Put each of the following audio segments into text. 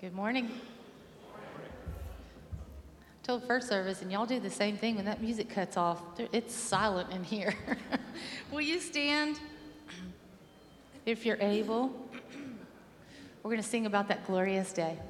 Good morning. Told first service, and y'all do the same thing when that music cuts off. It's silent in here. Will you stand if you're able? We're going to sing about that glorious day.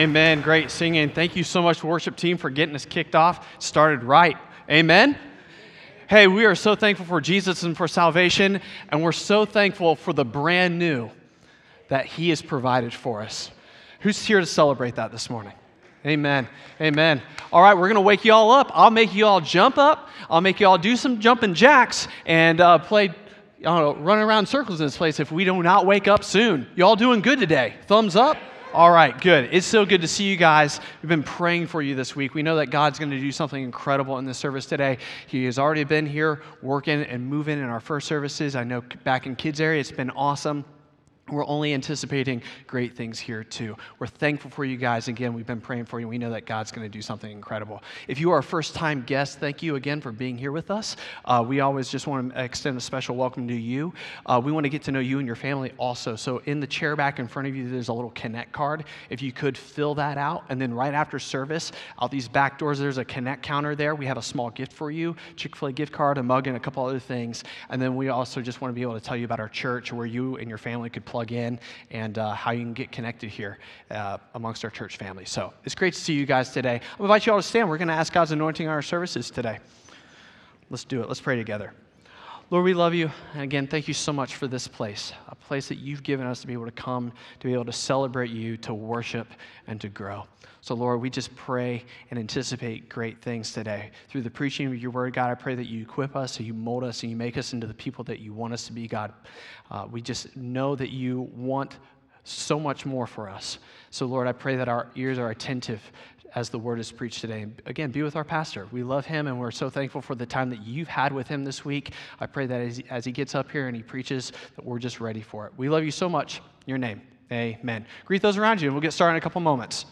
Amen. Great singing. Thank you so much, worship team, for getting us kicked off. Started right. Amen. Hey, we are so thankful for Jesus and for salvation, and we're so thankful for the brand new that He has provided for us. Who's here to celebrate that this morning? Amen. Amen. All right, we're going to wake you all up. I'll make you all jump up. I'll make you all do some jumping jacks and uh, play I don't know, running around circles in this place if we do not wake up soon. Y'all doing good today? Thumbs up? All right, good. It's so good to see you guys. We've been praying for you this week. We know that God's going to do something incredible in this service today. He has already been here working and moving in our first services. I know back in kids area, it's been awesome. We're only anticipating great things here too. We're thankful for you guys. Again, we've been praying for you. We know that God's going to do something incredible. If you are a first time guest, thank you again for being here with us. Uh, we always just want to extend a special welcome to you. Uh, we want to get to know you and your family also. So, in the chair back in front of you, there's a little Connect card. If you could fill that out, and then right after service, out these back doors, there's a Connect counter there. We have a small gift for you Chick fil A gift card, a mug, and a couple other things. And then we also just want to be able to tell you about our church where you and your family could plug in and uh, how you can get connected here uh, amongst our church family. So it's great to see you guys today. I invite you all to stand. We're going to ask God's anointing on our services today. Let's do it. Let's pray together. Lord, we love you. And again, thank you so much for this place, a place that you've given us to be able to come, to be able to celebrate you, to worship, and to grow. So, Lord, we just pray and anticipate great things today. Through the preaching of your word, God, I pray that you equip us, that you mold us, and you make us into the people that you want us to be, God. Uh, we just know that you want so much more for us. So, Lord, I pray that our ears are attentive as the word is preached today. Again, be with our pastor. We love him and we're so thankful for the time that you've had with him this week. I pray that as as he gets up here and he preaches, that we're just ready for it. We love you so much. Your name, amen. Greet those around you and we'll get started in a couple moments.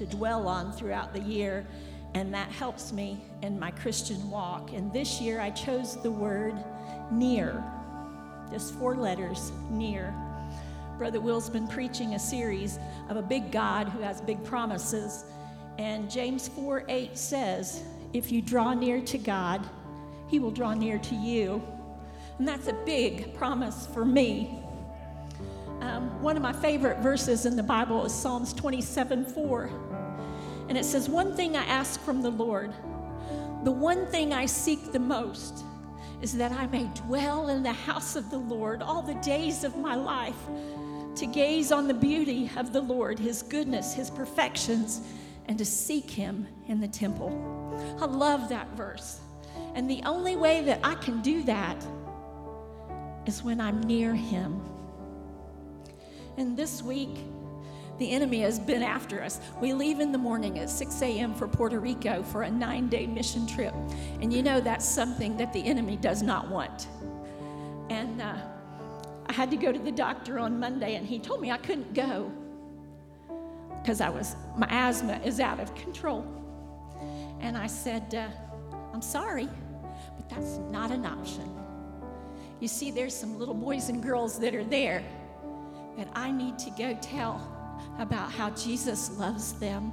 To dwell on throughout the year, and that helps me in my Christian walk. And this year, I chose the word near. Just four letters, near. Brother Will's been preaching a series of a big God who has big promises. And James 4 8 says, If you draw near to God, he will draw near to you. And that's a big promise for me. Um, one of my favorite verses in the Bible is Psalms 27 4. And it says, One thing I ask from the Lord, the one thing I seek the most is that I may dwell in the house of the Lord all the days of my life, to gaze on the beauty of the Lord, his goodness, his perfections, and to seek him in the temple. I love that verse. And the only way that I can do that is when I'm near him. And this week, the enemy has been after us. We leave in the morning at 6 a.m. for Puerto Rico for a nine day mission trip. And you know that's something that the enemy does not want. And uh, I had to go to the doctor on Monday, and he told me I couldn't go because I was, my asthma is out of control. And I said, uh, I'm sorry, but that's not an option. You see, there's some little boys and girls that are there that I need to go tell about how Jesus loves them.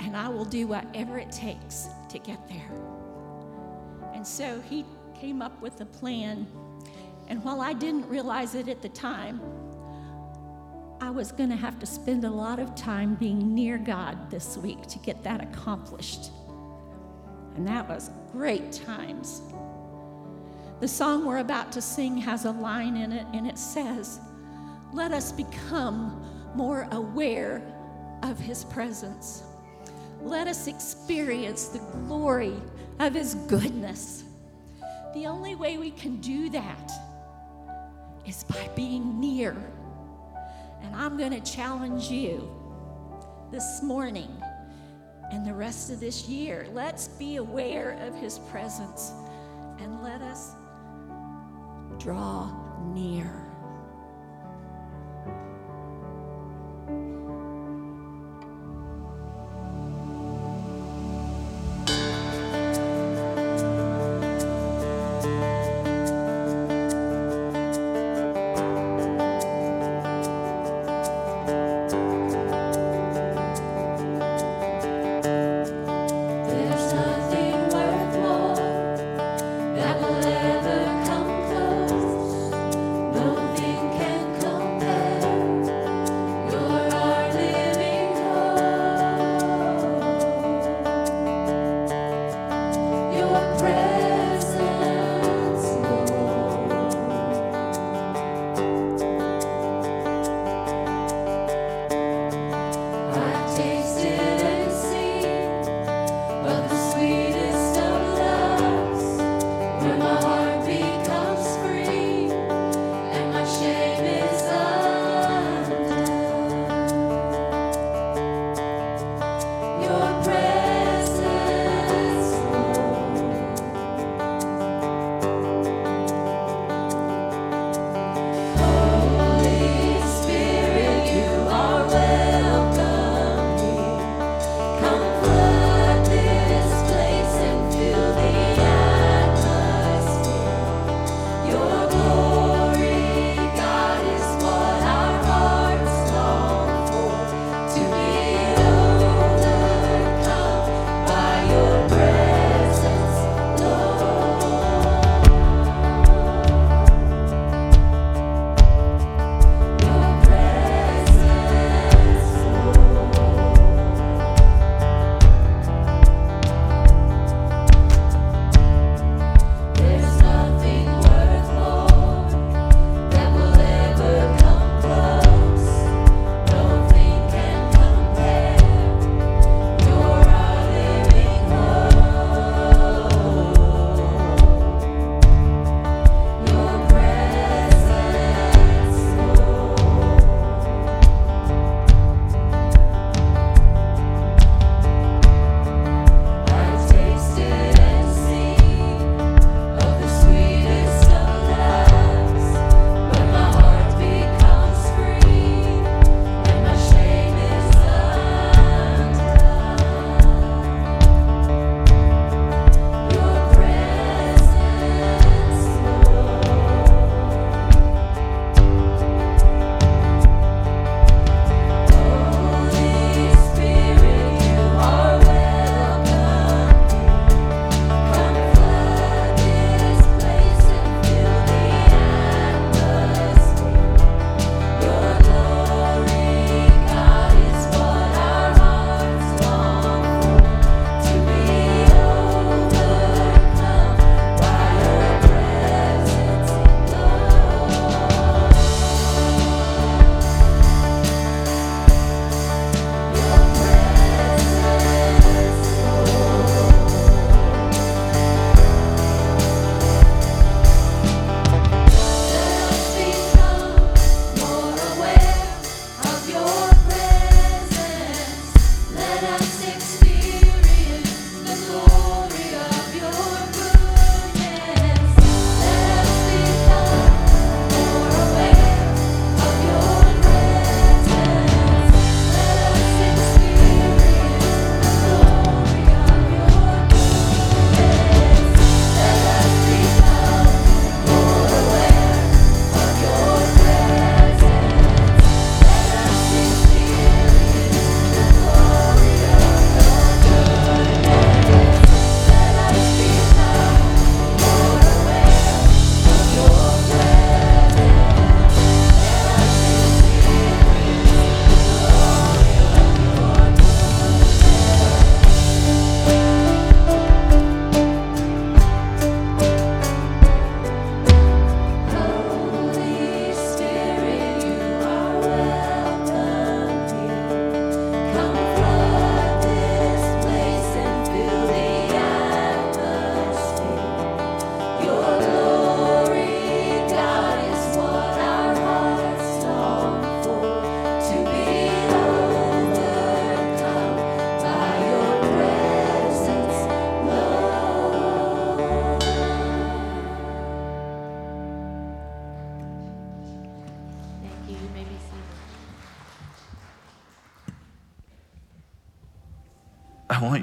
And I will do whatever it takes to get there. And so he came up with a plan. And while I didn't realize it at the time, I was going to have to spend a lot of time being near God this week to get that accomplished. And that was great times. The song we're about to sing has a line in it, and it says, Let us become more aware of His presence. Let us experience the glory of His goodness. The only way we can do that is by being near. And I'm going to challenge you this morning and the rest of this year. Let's be aware of His presence and let us draw near.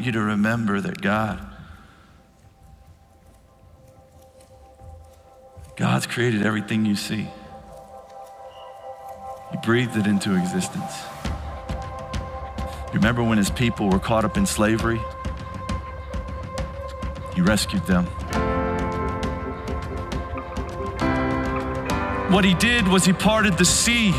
You to remember that God, God's created everything you see. He breathed it into existence. You remember when his people were caught up in slavery? He rescued them. What he did was he parted the sea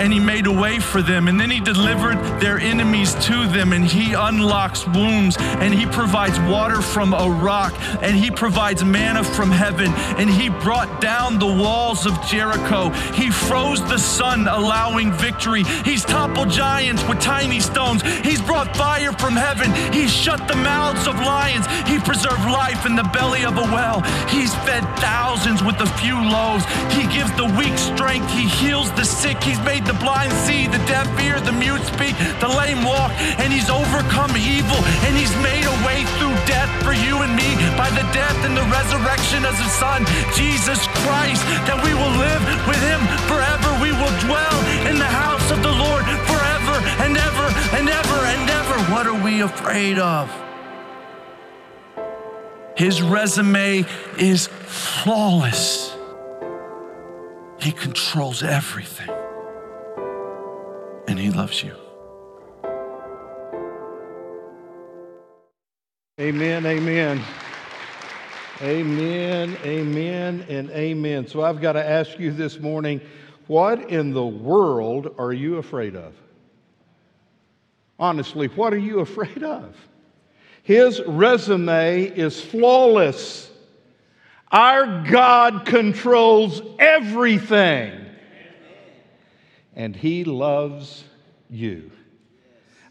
and he made a way for them. And then he delivered their enemies to them, and he unlocks wombs, and he provides water from a rock, and he provides manna from heaven, and he brought down the walls of Jericho. He froze the sun, allowing victory. He's toppled giants with tiny stones. He's brought fire from heaven. He's shut the mouths of lions. He preserved life in the belly of a well. He's fed thousands with a few loaves. He gives the weak strength. He heals the sick. He's made the blind see, the deaf hear, the mute speak, the lame walk, and he's overcome evil, and he's made a way through death for you and me by the death and the resurrection of his son, Jesus Christ, that we will live with him forever. We will dwell in the house of the Lord forever and ever and ever and ever. What are we afraid of? His resume is flawless. He controls everything and He loves you. Amen, amen. Amen, amen, and amen. So I've got to ask you this morning what in the world are you afraid of? Honestly, what are you afraid of? His resume is flawless. Our God controls everything and He loves you.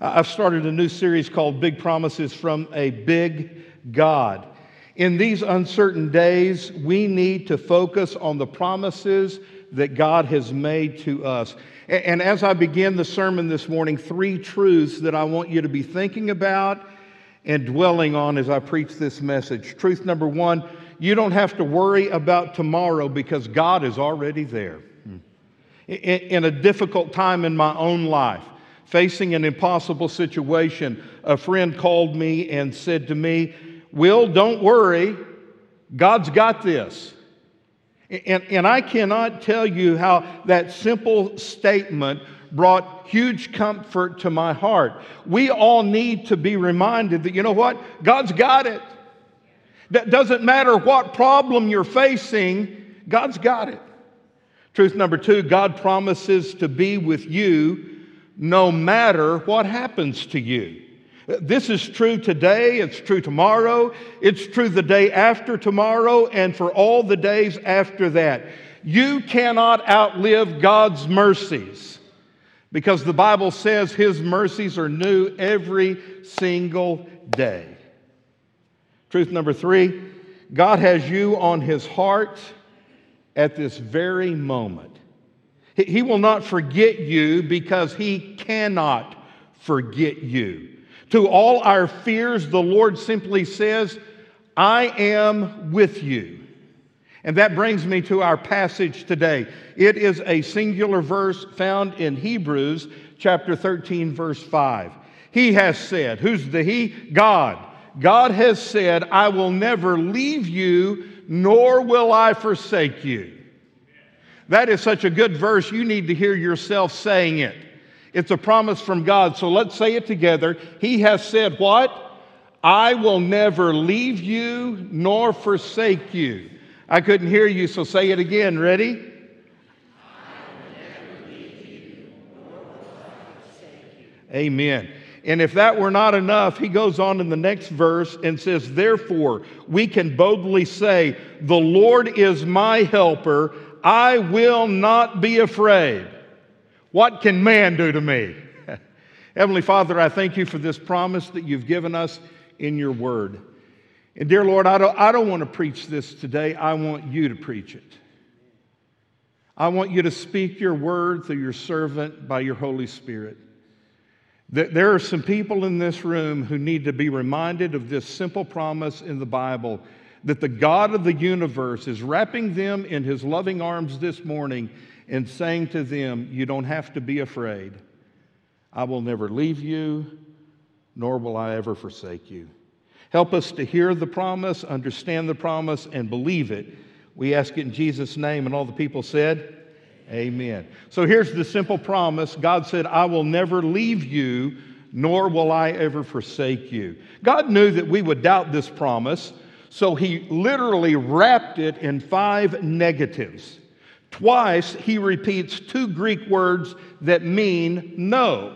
I've started a new series called Big Promises from a Big God. In these uncertain days, we need to focus on the promises that God has made to us. And as I begin the sermon this morning, three truths that I want you to be thinking about and dwelling on as I preach this message. Truth number one you don't have to worry about tomorrow because God is already there in a difficult time in my own life, facing an impossible situation, a friend called me and said to me, Will, don't worry, God's got this. And, and I cannot tell you how that simple statement brought huge comfort to my heart. We all need to be reminded that, you know what? God's got it. That doesn't matter what problem you're facing, God's got it. Truth number two God promises to be with you no matter what happens to you. This is true today, it's true tomorrow, it's true the day after tomorrow, and for all the days after that. You cannot outlive God's mercies because the Bible says His mercies are new every single day. Truth number three God has you on His heart at this very moment. He will not forget you because he cannot forget you. To all our fears, the Lord simply says, I am with you. And that brings me to our passage today. It is a singular verse found in Hebrews chapter 13, verse 5. He has said, Who's the He? God. God has said, I will never leave you nor will I forsake you. That is such a good verse, you need to hear yourself saying it. It's a promise from God. So let's say it together. He has said, What? I will never leave you nor forsake you. I couldn't hear you, so say it again. Ready? Amen. And if that were not enough, he goes on in the next verse and says, Therefore, we can boldly say, The Lord is my helper. I will not be afraid. What can man do to me? Heavenly Father, I thank you for this promise that you've given us in your word. And dear Lord, I don't, I don't want to preach this today. I want you to preach it. I want you to speak your word through your servant by your Holy Spirit. There are some people in this room who need to be reminded of this simple promise in the Bible that the God of the universe is wrapping them in his loving arms this morning and saying to them, You don't have to be afraid. I will never leave you nor will I ever forsake you. Help us to hear the promise, understand the promise, and believe it. We ask it in Jesus' name. And all the people said, Amen. So here's the simple promise God said, I will never leave you, nor will I ever forsake you. God knew that we would doubt this promise, so he literally wrapped it in five negatives. Twice he repeats two Greek words that mean no.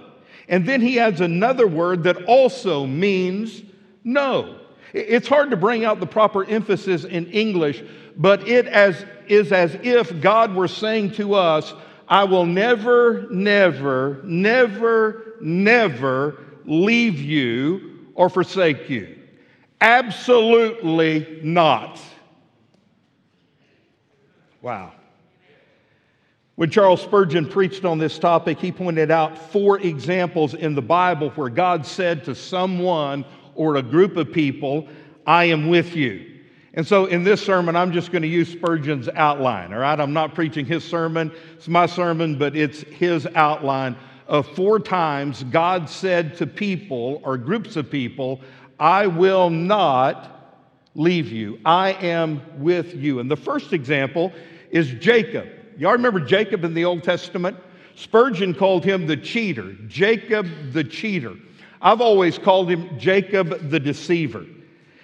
And then he adds another word that also means no. It's hard to bring out the proper emphasis in English, but it as, is as if God were saying to us, I will never, never, never, never leave you or forsake you. Absolutely not. Wow. When Charles Spurgeon preached on this topic, he pointed out four examples in the Bible where God said to someone or a group of people, I am with you. And so in this sermon, I'm just going to use Spurgeon's outline, all right? I'm not preaching his sermon, it's my sermon, but it's his outline of four times God said to people or groups of people, I will not leave you. I am with you. And the first example is Jacob. Y'all remember Jacob in the Old Testament? Spurgeon called him the cheater, Jacob the cheater. I've always called him Jacob the deceiver.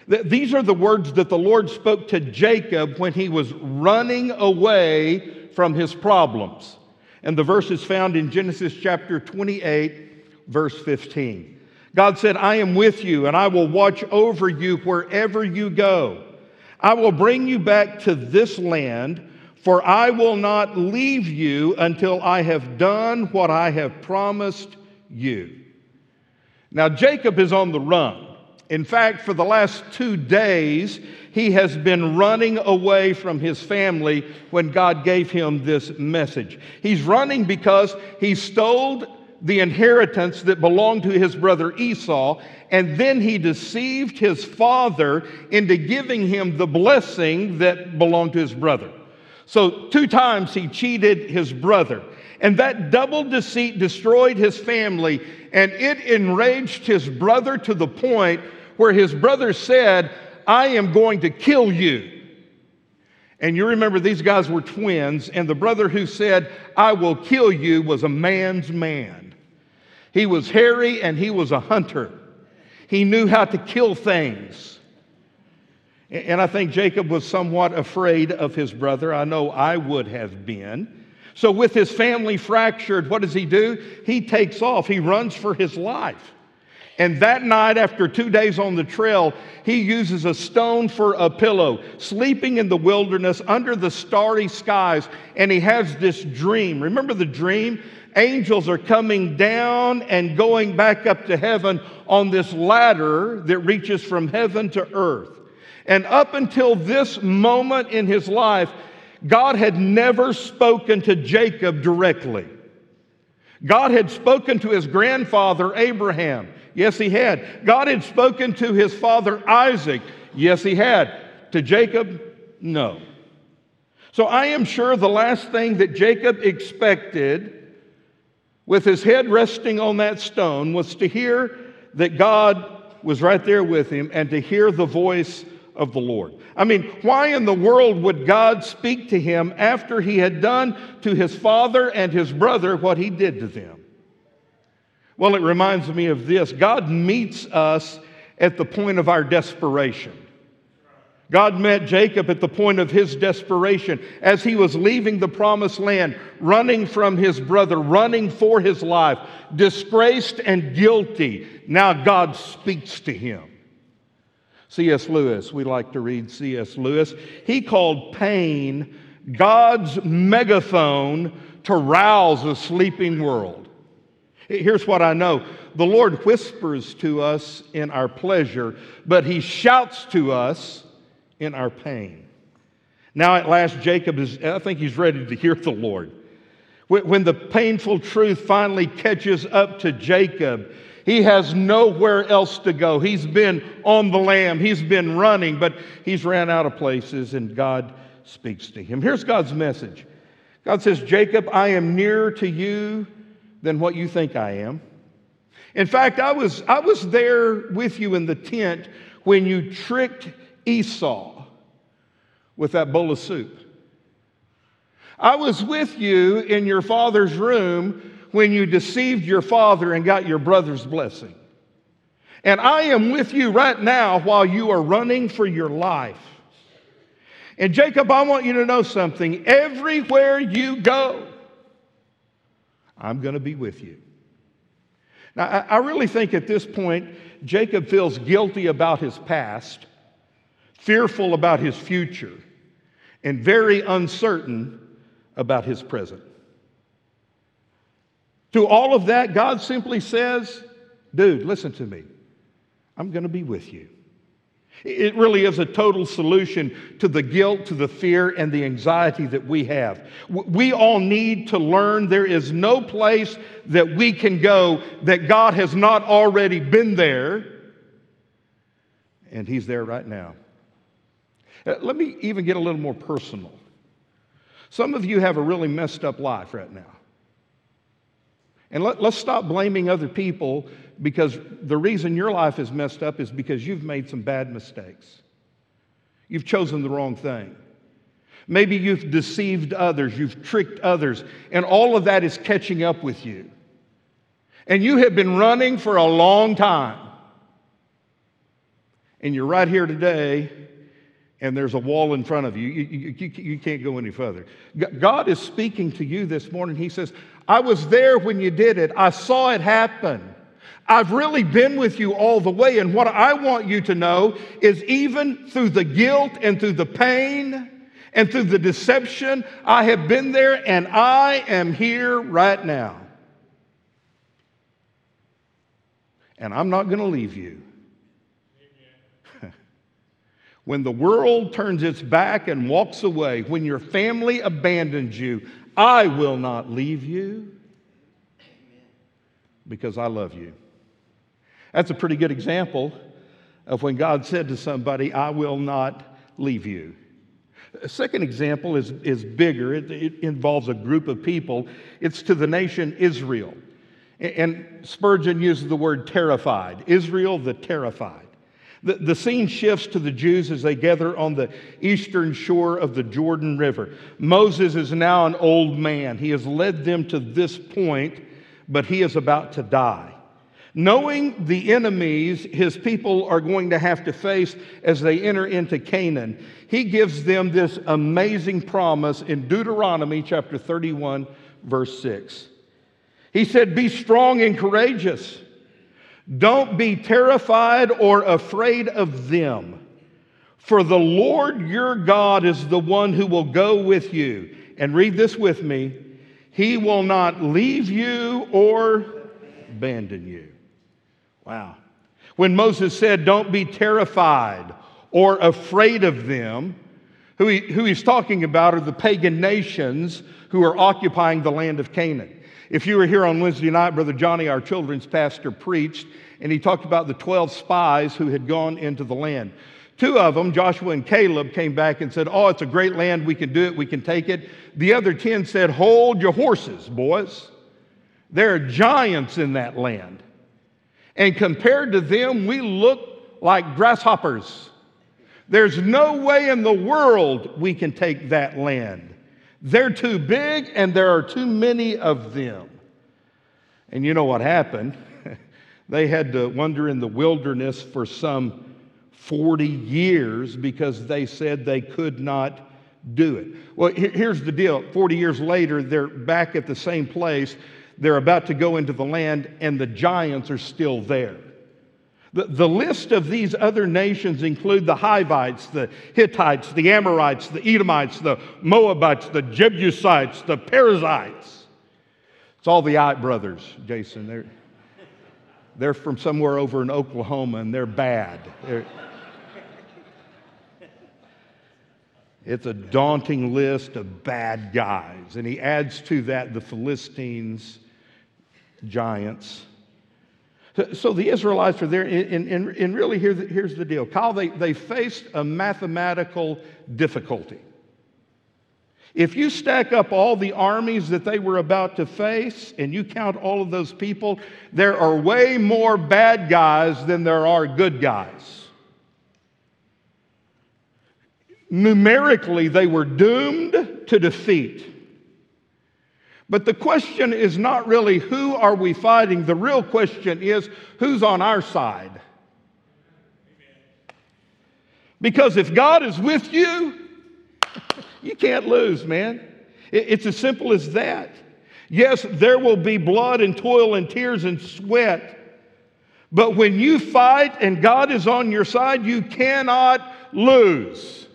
These are the words that the Lord spoke to Jacob when he was running away from his problems. And the verse is found in Genesis chapter 28, verse 15. God said, I am with you and I will watch over you wherever you go. I will bring you back to this land, for I will not leave you until I have done what I have promised you. Now, Jacob is on the run. In fact, for the last two days, he has been running away from his family when God gave him this message. He's running because he stole the inheritance that belonged to his brother Esau, and then he deceived his father into giving him the blessing that belonged to his brother. So, two times he cheated his brother. And that double deceit destroyed his family, and it enraged his brother to the point where his brother said, I am going to kill you. And you remember these guys were twins, and the brother who said, I will kill you, was a man's man. He was hairy and he was a hunter. He knew how to kill things. And I think Jacob was somewhat afraid of his brother. I know I would have been. So, with his family fractured, what does he do? He takes off, he runs for his life. And that night, after two days on the trail, he uses a stone for a pillow, sleeping in the wilderness under the starry skies. And he has this dream. Remember the dream? Angels are coming down and going back up to heaven on this ladder that reaches from heaven to earth. And up until this moment in his life, God had never spoken to Jacob directly. God had spoken to his grandfather Abraham. Yes, he had. God had spoken to his father Isaac. Yes, he had. To Jacob, no. So I am sure the last thing that Jacob expected, with his head resting on that stone, was to hear that God was right there with him and to hear the voice of the Lord. I mean, why in the world would God speak to him after he had done to his father and his brother what he did to them? Well, it reminds me of this God meets us at the point of our desperation. God met Jacob at the point of his desperation as he was leaving the promised land, running from his brother, running for his life, disgraced and guilty. Now God speaks to him. C.S. Lewis, we like to read C.S. Lewis. He called pain God's megaphone to rouse a sleeping world. Here's what I know the Lord whispers to us in our pleasure, but he shouts to us in our pain. Now, at last, Jacob is, I think he's ready to hear the Lord. When the painful truth finally catches up to Jacob, he has nowhere else to go. He's been on the lam, he's been running, but he's ran out of places, and God speaks to him. Here's God's message God says, Jacob, I am nearer to you than what you think I am. In fact, I was, I was there with you in the tent when you tricked Esau with that bowl of soup. I was with you in your father's room when you deceived your father and got your brother's blessing. And I am with you right now while you are running for your life. And Jacob, I want you to know something. Everywhere you go, I'm going to be with you. Now, I, really think at this point, Jacob feels guilty about his past, fearful about his future, and very uncertain about his present. To all of that, God simply says, Dude, listen to me. I'm going to be with you. It really is a total solution to the guilt, to the fear, and the anxiety that we have. We all need to learn there is no place that we can go that God has not already been there, and He's there right now. Uh, let me even get a little more personal. Some of you have a really messed up life right now. And let, us stop blaming other people because the reason your life is messed up is because you've made some bad mistakes. You've chosen the wrong thing. Maybe you've deceived others, you've tricked others, and all of that is catching up with you. And you have been running for a long time. And you're right here today, and there's a wall in front of you. You, you, you, you can't go any further. God is speaking to you this morning. He says, I was there when you did it, I saw it happen. I've really been with you all the way. And what I want you to know is even through the guilt and through the pain and through the deception, I have been there and I am here right now. And I'm not going to leave you. When the world turns its back and walks away, when your family abandons you, I will not leave you because I love you. That's a pretty good example of when God said to somebody, I will not leave you. A second example is, is bigger. It, it involves a group of people. It's to the nation Israel. And Spurgeon uses the word terrified Israel the terrified. The, the scene shifts to the Jews as they gather on the eastern shore of the Jordan River. Moses is now an old man. He has led them to this point, but he is about to die. Knowing the enemies his people are going to have to face as they enter into Canaan, he gives them this amazing promise in Deuteronomy chapter 31, verse 6. He said, Be strong and courageous. Don't be terrified or afraid of them, for the Lord your God is the one who will go with you. And read this with me He will not leave you or abandon you. Wow. When Moses said, Don't be terrified or afraid of them, who, he, who he's talking about are the pagan nations who are occupying the land of Canaan. If you were here on Wednesday night, Brother Johnny, our children's pastor, preached, and he talked about the 12 spies who had gone into the land. Two of them, Joshua and Caleb, came back and said, Oh, it's a great land. We can do it. We can take it. The other 10 said, Hold your horses, boys. There are giants in that land. And compared to them, we look like grasshoppers. There's no way in the world we can take that land. They're too big and there are too many of them. And you know what happened? they had to wander in the wilderness for some 40 years because they said they could not do it. Well, here's the deal 40 years later, they're back at the same place they're about to go into the land, and the giants are still there. The, the list of these other nations include the Hivites, the Hittites, the Amorites, the Edomites, the Moabites, the Jebusites, the Perizzites. It's all the Ite brothers, Jason. They're, they're from somewhere over in Oklahoma and they're bad. They're, it's a daunting list of bad guys. And he adds to that the Philistines giants. So the Israelites are there, and, really here, here's the deal. Kyle, they, they faced a mathematical difficulty. If you stack up all the armies that they were about to face and you count all of those people, there are way more bad guys than there are good guys. Numerically, they were doomed to defeat. But the question is not really who are we fighting? The real question is who's on our side? Because if God is with you, you can't lose, man. It's as simple as that. Yes, there will be blood and toil and tears and sweat. But when you fight and God is on your side, you cannot lose.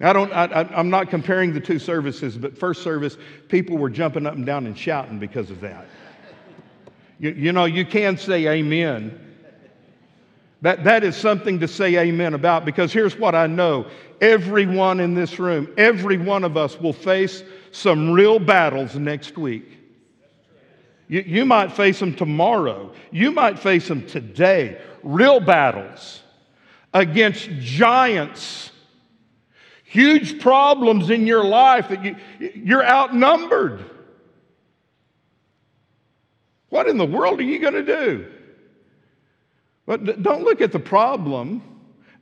I don't, I, I'm not comparing the two services, but first service, people were jumping up and down and shouting because of that. You, you know, you can say amen. That, that is something to say amen about because here's what I know everyone in this room, every one of us will face some real battles next week. You, you might face them tomorrow, you might face them today. Real battles against giants huge problems in your life that you, you're outnumbered. What in the world are you going to do? But don't look at the problem.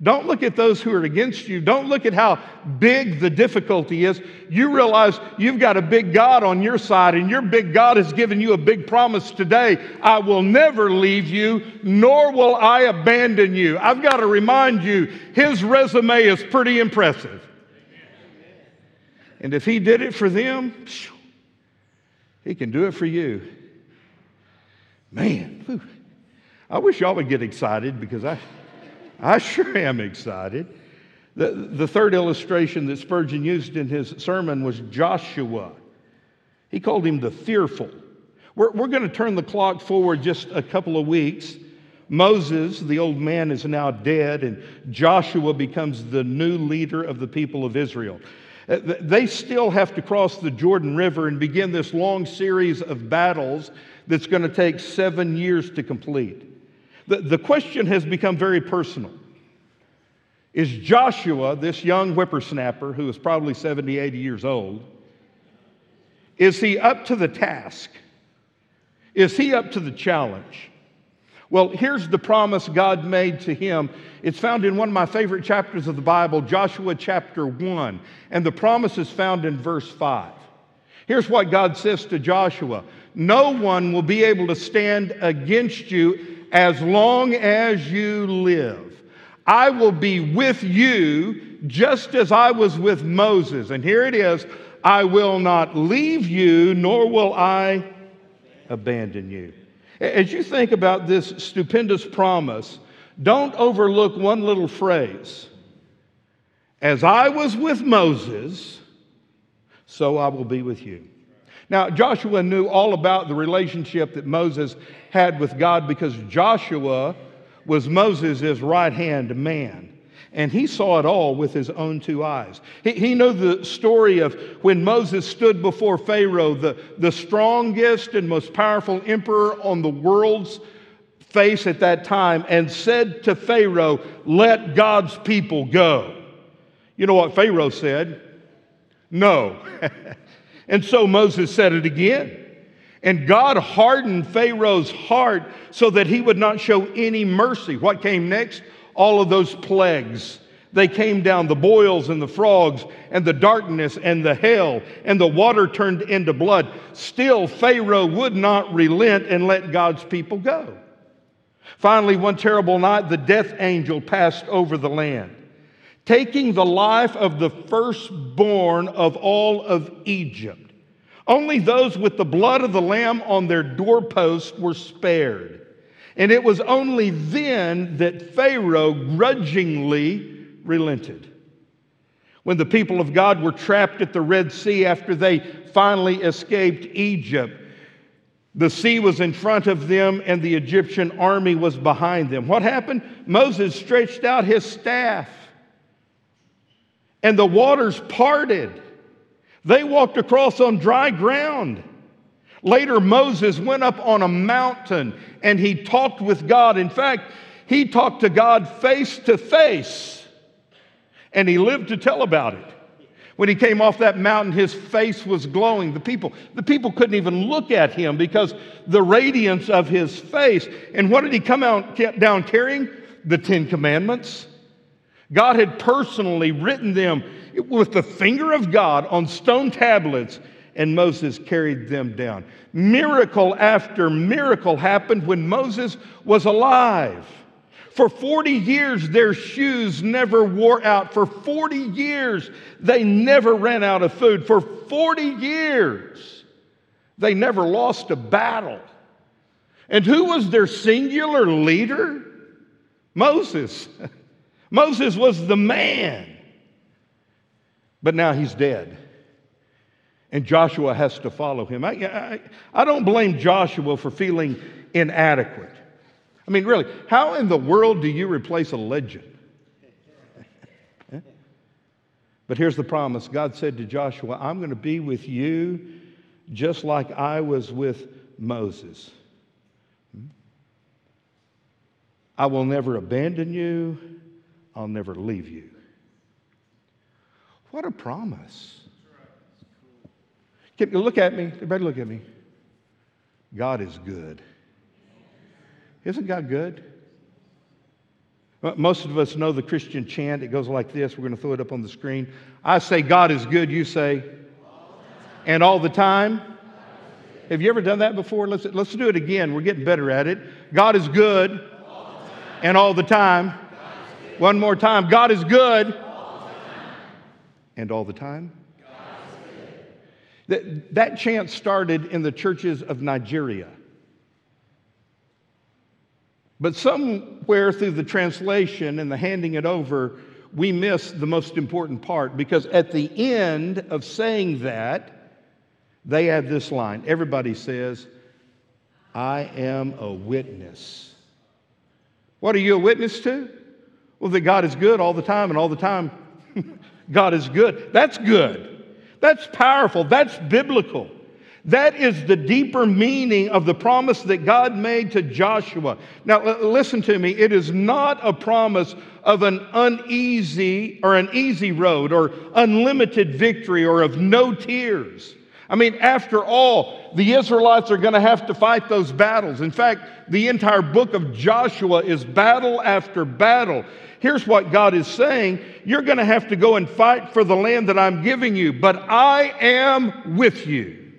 Don't look at those who are against you. Don't look at how big the difficulty is. You realize you've got a big God on your side, and your big God has given you a big promise today. I will never leave you, nor will I abandon you. I've got to remind you, his resume is pretty impressive. And if he did it for them, he can do it for you. Man, whew. I wish y'all would get excited because I, I sure am excited. The, the third illustration that Spurgeon used in his sermon was Joshua. He called him the fearful. We're, we're going to turn the clock forward just a couple of weeks. Moses, the old man, is now dead, and Joshua becomes the new leader of the people of Israel. Uh, they still have to cross the Jordan River and begin this long series of battles that's going to take seven years to complete. The, the question has become very personal. Is Joshua, this young whippersnapper who is probably 70, 80 years old, is he up to the task? Is he up to the challenge? Well, here's the promise God made to him. It's found in one of my favorite chapters of the Bible, Joshua chapter 1, and the promise is found in verse 5. Here's what God says to Joshua No one will be able to stand against you as long as you live. I will be with you just as I was with Moses. And here it is I will not leave you, nor will I abandon you. As you think about this stupendous promise, don't overlook one little phrase. As I was with Moses, so I will be with you. Now, Joshua knew all about the relationship that Moses had with God because Joshua was Moses' right hand man. And he saw it all with his own two eyes. He, he knew the story of when Moses stood before Pharaoh, the, the strongest and most powerful emperor on the world's face at that time, and said to Pharaoh, Let God's people go. You know what Pharaoh said? No. and so Moses said it again. And God hardened Pharaoh's heart so that he would not show any mercy. What came next? All of those plagues. They came down the boils and the frogs and the darkness and the hail and the water turned into blood. Still, Pharaoh would not relent and let God's people go. Finally, one terrible night, the death angel passed over the land, taking the life of the firstborn of all of Egypt. Only those with the blood of the Lamb on their doorposts were spared. And it was only then that Pharaoh grudgingly relented. When the people of God were trapped at the Red Sea after they finally escaped Egypt, the sea was in front of them and the Egyptian army was behind them. What happened? Moses stretched out his staff and the waters parted. They walked across on dry ground. Later, Moses went up on a mountain and he talked with God. In fact, he talked to God face to face and he lived to tell about it. When he came off that mountain, his face was glowing. The people, the people couldn't even look at him because the radiance of his face. And what did he come out down carrying? The Ten Commandments. God had personally written them with the finger of God on stone tablets, and Moses carried them down. Miracle after miracle happened when Moses was alive. For 40 years, their shoes never wore out. For 40 years, they never ran out of food. For 40 years, they never lost a battle. And who was their singular leader? Moses. Moses was the man. But now he's dead. And Joshua has to follow him. I, I, I don't blame Joshua for feeling inadequate. I mean, really, how in the world do you replace a legend? but here's the promise God said to Joshua, I'm going to be with you just like I was with Moses. I will never abandon you, I'll never leave you. What a promise. Can you look at me? Everybody look at me. God is good. Isn't God good? Uh, most of us know the Christian chant. It goes like this. We're going to throw it up on the screen. I say, God is good. You say, and all the time. Have you ever done that before? Let's, let's do it again. We're getting better at it. God is good and all the time. One more time. God is good all and all the time. That, that chant started in the churches of Nigeria. But somewhere through the translation and the handing it over, we miss the most important part because at the end of saying that, they add this line. Everybody says, I am a witness. What are you a witness to? Well, that God is good all the time, and all the time, God is good. That's good. That's powerful. That's biblical. That is the deeper meaning of the promise that God made to Joshua. Now, listen to me. It is not a promise of an uneasy or an easy road or unlimited victory or of no tears. I mean, after all, the Israelites are going to have to fight those battles. In fact, the entire book of Joshua is battle after battle. Here's what God is saying You're going to have to go and fight for the land that I'm giving you, but I am with you.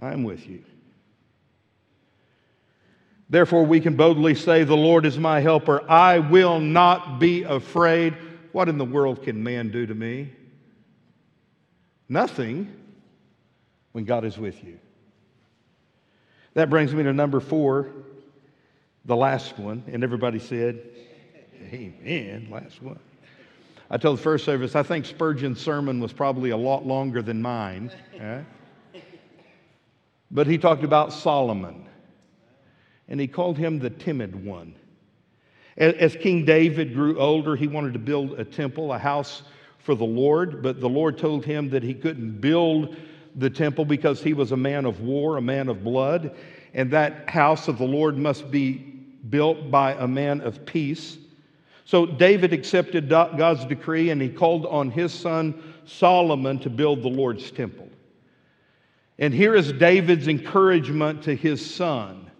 I'm with you. Therefore, we can boldly say, The Lord is my helper. I will not be afraid. What in the world can man do to me? Nothing when God is with you. That brings me to number four, the last one. And everybody said, Amen, last one. I told the first service, I think Spurgeon's sermon was probably a lot longer than mine. But he talked about Solomon, and he called him the timid one. As King David grew older, he wanted to build a temple, a house for the Lord, but the Lord told him that he couldn't build the temple because he was a man of war, a man of blood, and that house of the Lord must be built by a man of peace. So David accepted God's decree and he called on his son Solomon to build the Lord's temple. And here is David's encouragement to his son.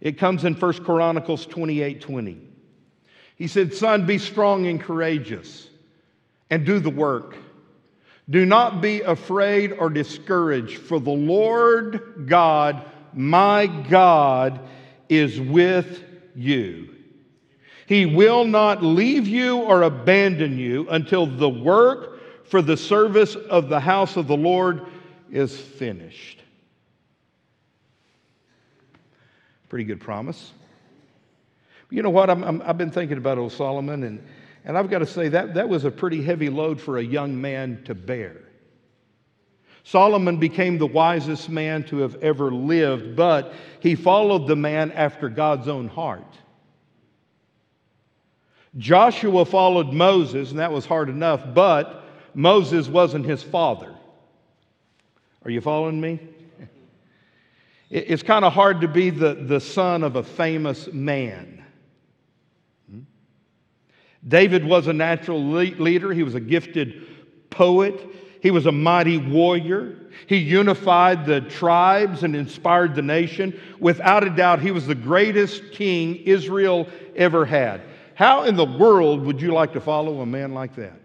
It comes in 1 Chronicles 28 20. He said, Son, be strong and courageous and do the work. Do not be afraid or discouraged, for the Lord God, my God, is with you. He will not leave you or abandon you until the work for the service of the house of the Lord is finished. Pretty good promise. You know what? i have been thinking about old Solomon, and, and I've got to say that that was a pretty heavy load for a young man to bear. Solomon became the wisest man to have ever lived, but he followed the man after God's own heart. Joshua followed Moses, and that was hard enough, but Moses wasn't his father. Are you following me? It's kind of hard to be the, the son of a famous man. David was a natural le- leader, he was a gifted poet, he was a mighty warrior. He unified the tribes and inspired the nation. Without a doubt, he was the greatest king Israel ever had. How in the world would you like to follow a man like that?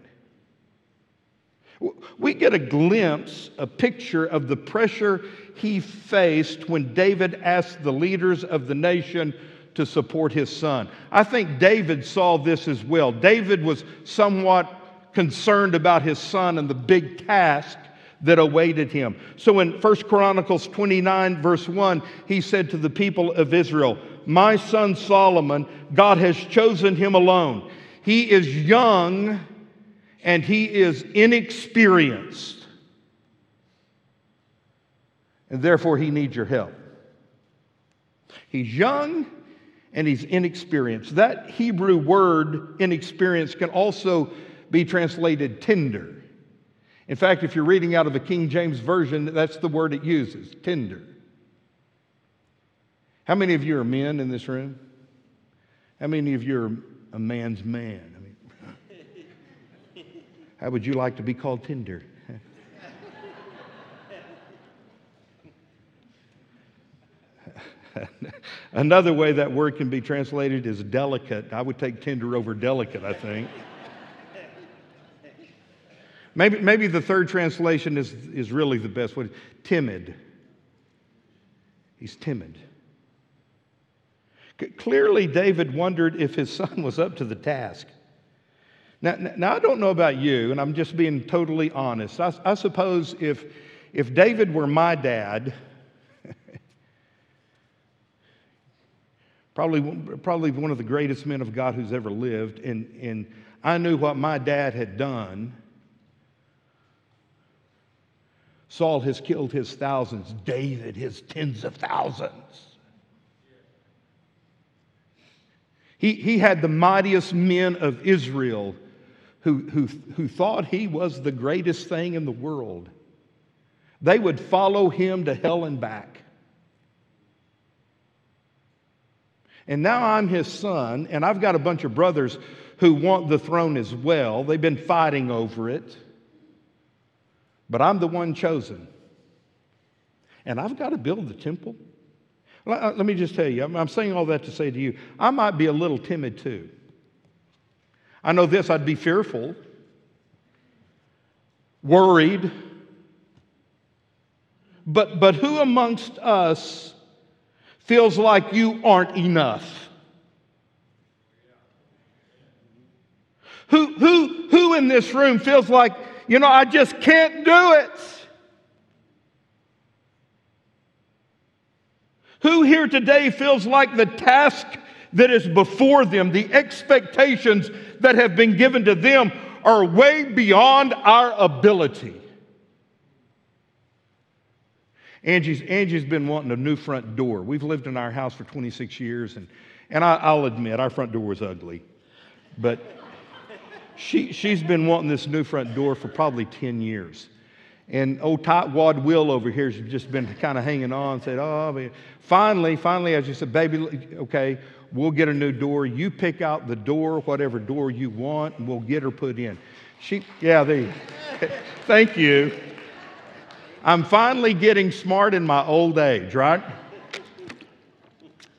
We get a glimpse, a picture of the pressure he faced when David asked the leaders of the nation to support his son. I think David saw this as well. David was somewhat concerned about his son and the big task that awaited him. So in 1 Chronicles 29, verse 1, he said to the people of Israel, My son Solomon, God has chosen him alone. He is young and he is inexperienced. And therefore, he needs your help. He's young and he's inexperienced. That Hebrew word, inexperienced, can also be translated tender. In fact, if you're reading out of a King James Version, that's the word it uses tender. How many of you are men in this room? How many of you are a man's man? I mean, how would you like to be called tender? Another way that word can be translated is delicate. I would take tender over delicate, I think. Maybe, maybe the third translation is, is really the best one timid. He's timid. Clearly, David wondered if his son was up to the task. Now, now, I don't know about you, and I'm just being totally honest. I, I suppose if, if David were my dad, probably, probably one of the greatest men of God who's ever lived, and, and I knew what my dad had done Saul has killed his thousands, David his tens of thousands. He, he had the mightiest men of Israel who, who, who thought he was the greatest thing in the world. They would follow him to hell and back. And now I'm his son, and I've got a bunch of brothers who want the throne as well. They've been fighting over it but I'm the one chosen. And I've got to build the temple. Uh, let, me just tell you, I'm saying all that to say to you, I might be a little timid too. I know this, I'd be fearful, worried. But, but who amongst us feels like you aren't enough? Who, who, who in this room feels like you know, I just can't do it. Who here today feels like the task that is before them, the expectations that have been given to them, are way beyond our ability? Angie's, Angie's been wanting a new front door. We've lived in our house for 26 years, and, and I, I'll admit, our front door was ugly. But she, she's been wanting this new front door for probably 10 years. And old tightwad Will over here has just been kind of hanging on, said, Oh, man. finally, finally, I just said, Baby, okay, we'll get a new door. You pick out the door, whatever door you want, and we'll get her put in. She, yeah, there you Thank you. I'm finally getting smart in my old age, right?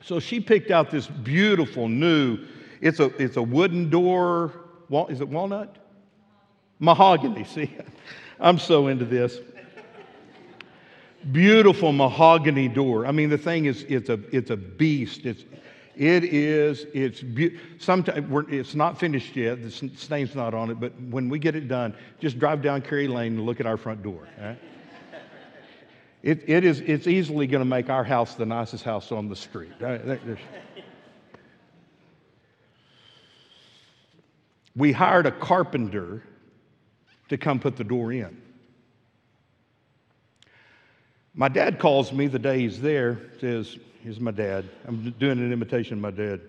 So she picked out this beautiful new, it's a, it's a wooden door, is it walnut? Mahogany. See, I'm so into this. Beautiful mahogany door. I mean, the thing is, it's a, it's a beast. It's, it is, it's, be- sometimes it's not finished yet. The stain's not on it, but when we get it done, just drive down Kerry Lane and look at our front door. Right? It, it is, it's easily going to make our house the nicest house on the street. Uh, we hired a carpenter to come put the door in. My dad calls me the day he's there, says, Here's my dad. I'm doing an imitation of my dad.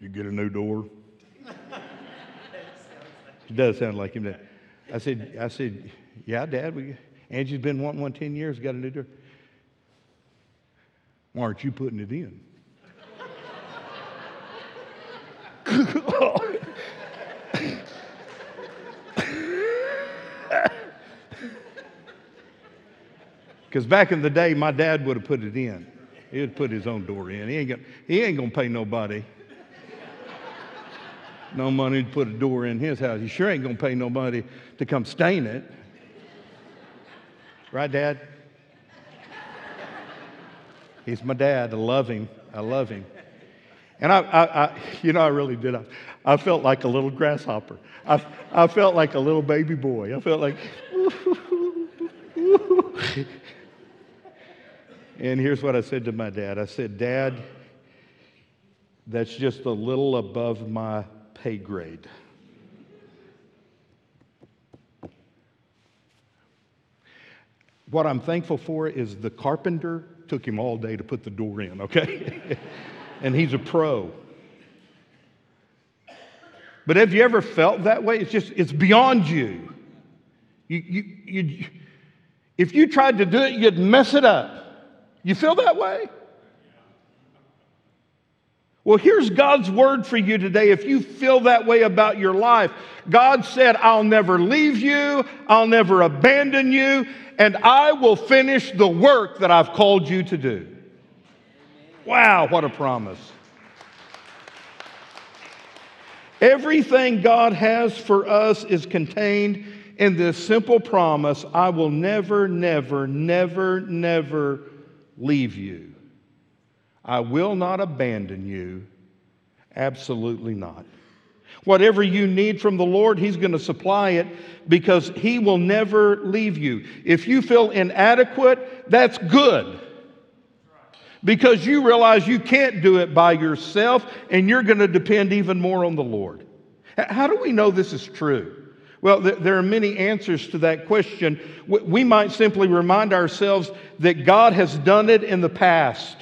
You get a new door? it does sound like him. I said, I said, Yeah, Dad, we, Angie's been wanting one 10 years, got a new door. Why aren't you putting it in? Because back in the day, my dad would have put it in. He would put his own door in. He ain't gonna, he ain't gonna pay nobody. no money to put a door in his house. He sure ain't gonna pay nobody to come stain it. Right, Dad? He's my dad. I love him. I love him. And I, I, I you know, I really did. I, I felt like a little grasshopper. I, I felt like a little baby boy. I felt like, and here's what I said to my dad I said, Dad, that's just a little above my pay grade. What I'm thankful for is the carpenter took him all day to put the door in, okay? and he's a pro. But have you ever felt that way? It's just, it's beyond you. You, you, you. If you tried to do it, you'd mess it up. You feel that way? Well, here's God's word for you today. If you feel that way about your life, God said, I'll never leave you, I'll never abandon you, and I will finish the work that I've called you to do. Wow, what a promise. Everything God has for us is contained in this simple promise I will never, never, never, never leave you. I will not abandon you. Absolutely not. Whatever you need from the Lord, He's going to supply it because He will never leave you. If you feel inadequate, that's good because you realize you can't do it by yourself and you're going to depend even more on the Lord. How do we know this is true? Well, there are many answers to that question. We might simply remind ourselves that God has done it in the past.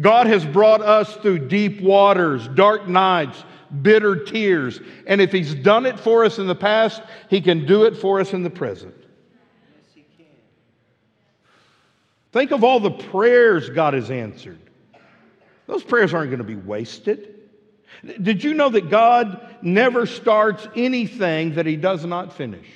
God has brought us through deep waters, dark nights, bitter tears. And if He's done it for us in the past, He can do it for us in the present. Yes, he can. Think of all the prayers God has answered. Those prayers aren't going to be wasted. Did you know that God never starts anything that He does not finish?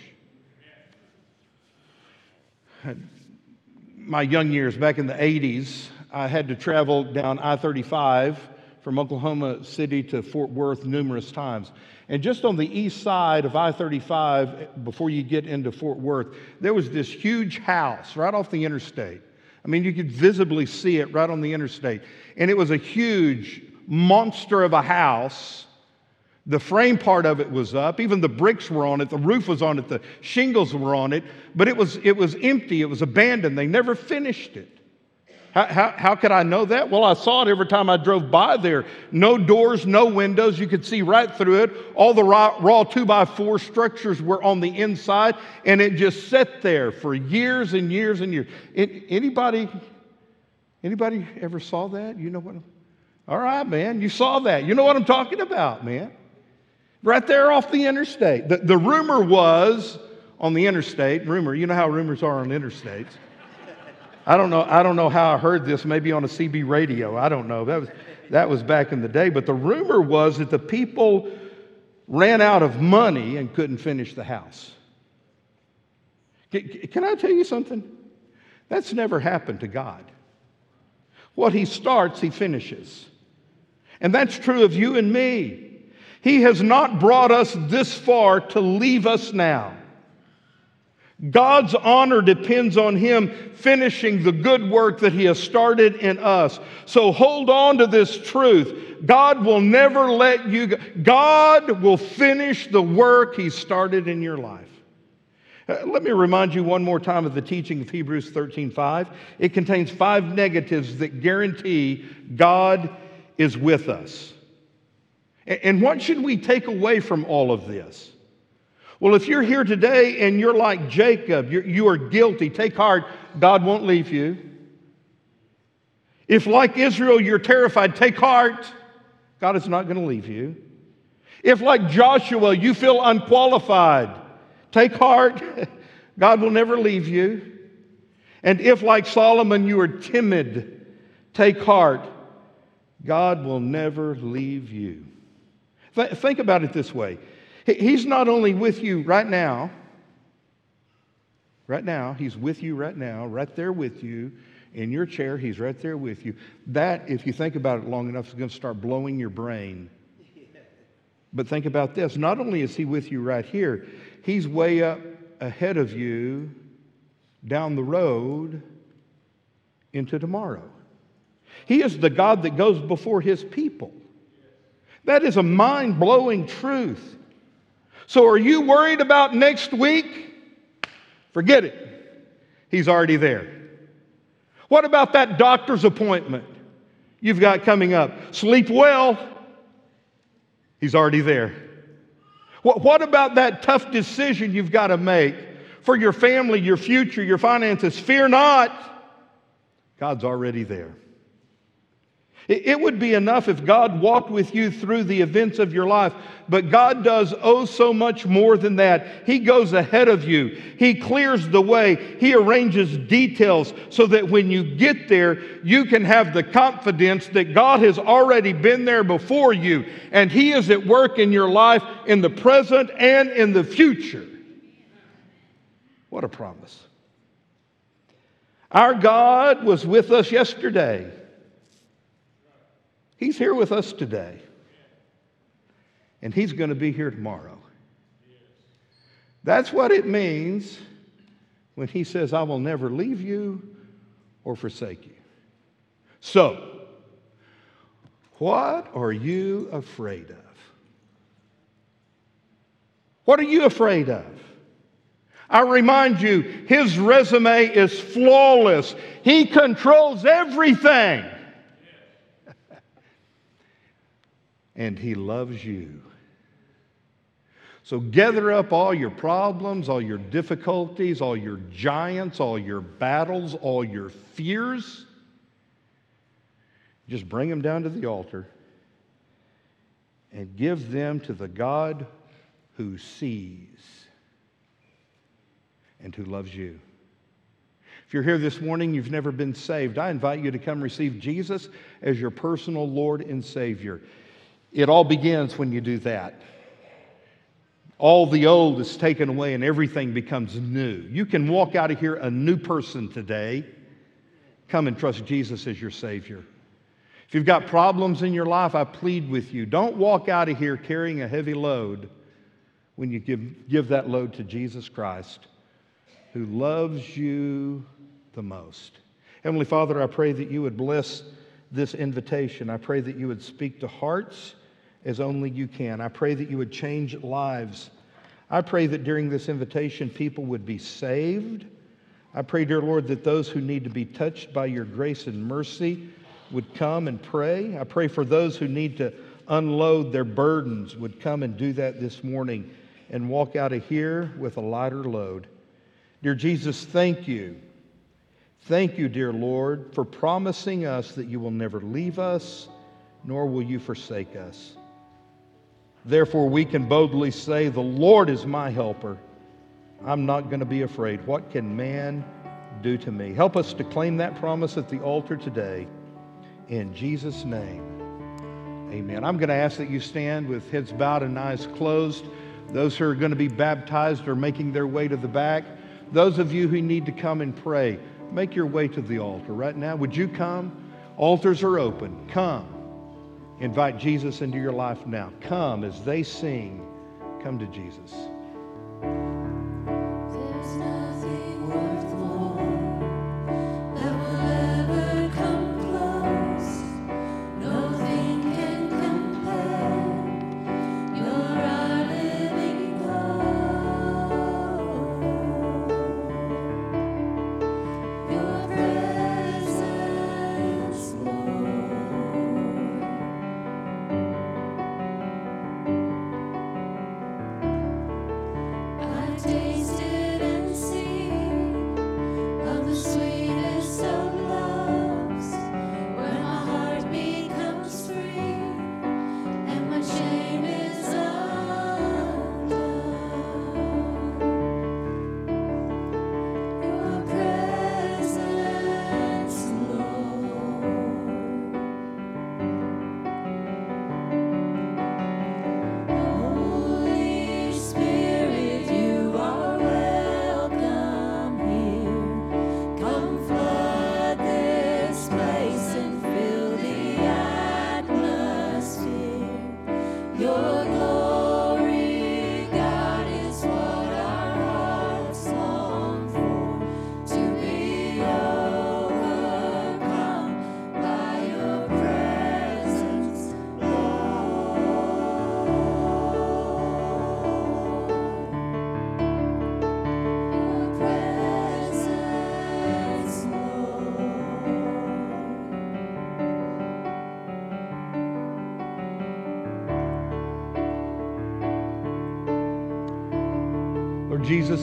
My young years, back in the 80s, I had to travel down I 35 from Oklahoma City to Fort Worth numerous times. And just on the east side of I 35, before you get into Fort Worth, there was this huge house right off the interstate. I mean, you could visibly see it right on the interstate. And it was a huge monster of a house. The frame part of it was up. Even the bricks were on it. The roof was on it. The shingles were on it. But it was, it was empty. It was abandoned. They never finished it. How, how, could I know that? Well, I saw it every time I drove by there. No doors, no windows. You could see right through it. All the raw, raw two by four structures were on the inside, and it just sat there for years and years and years. It, anybody, anybody ever saw that? You know what? All right, man. You saw that. You know what I'm talking about, man. Right there off the interstate. The, the rumor was on the interstate. Rumor, you know how rumors are on interstates. I don't know, I don't know how I heard this, maybe on a CB radio. I don't know. That was, that was back in the day. But the rumor was that the people ran out of money and couldn't finish the house. Can I tell you something? That's never happened to God. What He starts, He finishes. And that's true of you and me. He has not brought us this far to leave us now. God's honor depends on Him finishing the good work that He has started in us. So hold on to this truth. God will never let you go. God will finish the work He started in your life. Uh, let me remind you one more time of the teaching of Hebrews 13:5. It contains five negatives that guarantee God is with us. And what should we take away from all of this? Well, if you're here today and you're like Jacob, you're, you are guilty, take heart, God won't leave you. If, like Israel, you're terrified, take heart, God is not going to leave you. If, like Joshua, you feel unqualified, take heart, God will never leave you. And if, like Solomon, you are timid, take heart, God will never leave you. Th- think about it this way He's not only with you right now, Right now, He's with you right now, right there with you. In your chair, He's right there with you. That, if you think about it long enough, is going to start blowing your brain. But think about this not only is He with you right here, He's way up ahead of you down the road into tomorrow. He is the God that goes before His people. That is a mind blowing truth. So, are you worried about next week? Forget it. He's already there. What about that doctor's appointment you've got coming up? Sleep well. He's already there. What, about that tough decision you've got to make for your family, your future, your finances? Fear not. God's already there. It would be enough if God walked with you through the events of your life, but God does oh so much more than that. He goes ahead of you, He clears the way, He arranges details so that when you get there, you can have the confidence that God has already been there before you, and He is at work in your life in the present and in the future. What a promise. Our God was with us yesterday. He's here with us today. And He's going to be here tomorrow. That's what it means when He says, I will never leave you or forsake you. So, what are you afraid of? What are you afraid of? I remind you, his resume is flawless. He controls everything. And He loves you. So gather up all your problems, all your difficulties, all your giants, all your battles, all your fears. Just bring them down to the altar and give them to the God who sees and who loves you. If you're here this morning, you've never been saved, I invite you to come receive Jesus as your personal Lord and Savior. It all begins when you do that. All the old is taken away and everything becomes new. You can walk out of here a new person today. Come and trust Jesus as your Savior. If you've got problems in your life, I plead with you don't walk out of here carrying a heavy load when you give, give that load to Jesus Christ, who loves you the most. Heavenly Father, I pray that you would bless this invitation. I pray that you would speak to hearts as only you can. I pray that you would change lives. I pray that during this invitation, people would be saved. I pray, dear Lord, that those who need to be touched by your grace and mercy would come and pray. I pray for those who need to unload their burdens would come and do that this morning and walk out of here with a lighter load. Dear Jesus, thank you. Thank you, dear Lord, for promising us that you will never leave us, nor will you forsake us. Therefore, we can boldly say, The Lord is my helper. I'm not going to be afraid. What can man do to me? Help us to claim that promise at the altar today. In Jesus' name, amen. I'm going to ask that you stand with heads bowed and eyes closed. Those who are going to be baptized are making their way to the back. Those of you who need to come and pray, make your way to the altar right now. Would you come? Altars are open. Come. Invite Jesus into your life now. Come as they sing, come to Jesus.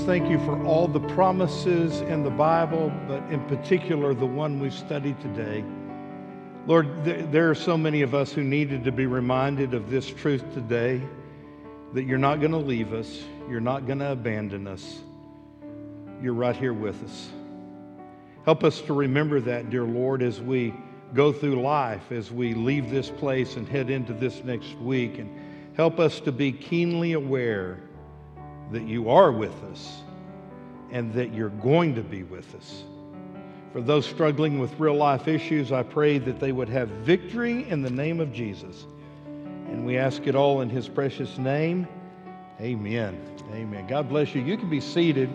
Thank you for all the promises in the Bible, but in particular the one we've studied today. Lord, th- there are so many of us who needed to be reminded of this truth today that you're not going to leave us, you're not going to abandon us, you're right here with us. Help us to remember that, dear Lord, as we go through life, as we leave this place and head into this next week. And help us to be keenly aware that you are with us and that you're going to be with us. For those struggling with real life issues, I pray that they would have victory in the name of Jesus. And we ask it all in his precious name. Amen. Amen. God bless you. You can be seated.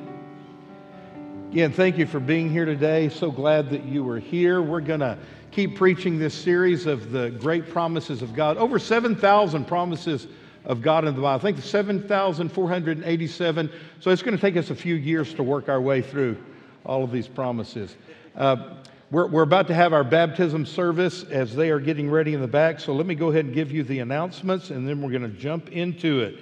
Again, thank you for being here today. So glad that you were here. We're going to keep preaching this series of the great promises of God. Over 7,000 promises of God in the Bible. I think 7,487. So it's going to take us a few years to work our way through all of these promises. Uh, we're, we're about to have our baptism service as they are getting ready in the back. So let me go ahead and give you the announcements and then we're going to jump into it.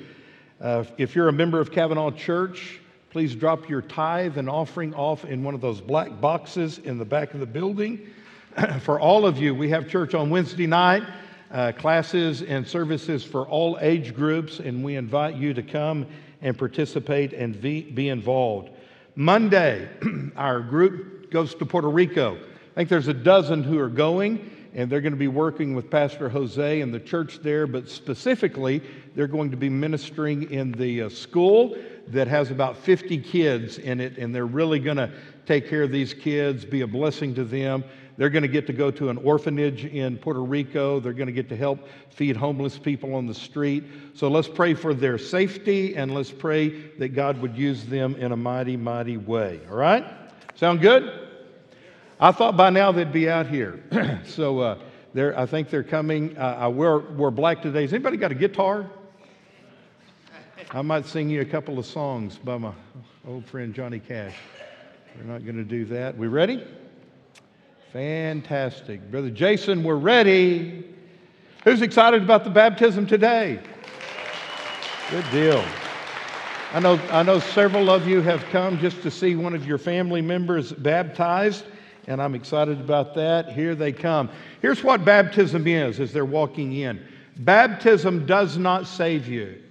Uh, if you're a member of Cavanaugh Church, please drop your tithe and offering off in one of those black boxes in the back of the building. for all of you, we have church on Wednesday night, uh, classes and services for all age groups, and we invite you to come and participate and be, be involved. Monday, our group goes to Puerto Rico. I think there's a dozen who are going, and they're going to be working with Pastor Jose and the church there, but specifically, they're going to be ministering in the uh, school that has about 50 kids in it, and they're really going to take care of these kids, be a blessing to them. They're going to get to go to an orphanage in Puerto Rico. They're going to get to help feed homeless people on the street. So let's pray for their safety and let's pray that God would use them in a mighty, mighty way. All right? Sound good? I thought by now they'd be out here. so uh, I think they're coming. Uh, I wear, wear black today. Has anybody got a guitar? I might sing you a couple of songs by my old friend Johnny Cash. We're not going to do that. We ready? Fantastic. Brother Jason, we're ready. Who's excited about the baptism today? Good deal. I know, I know several of you have come just to see one of your family members baptized, and I'm excited about that. Here they come. Here's what baptism is as they're walking in baptism does not save you,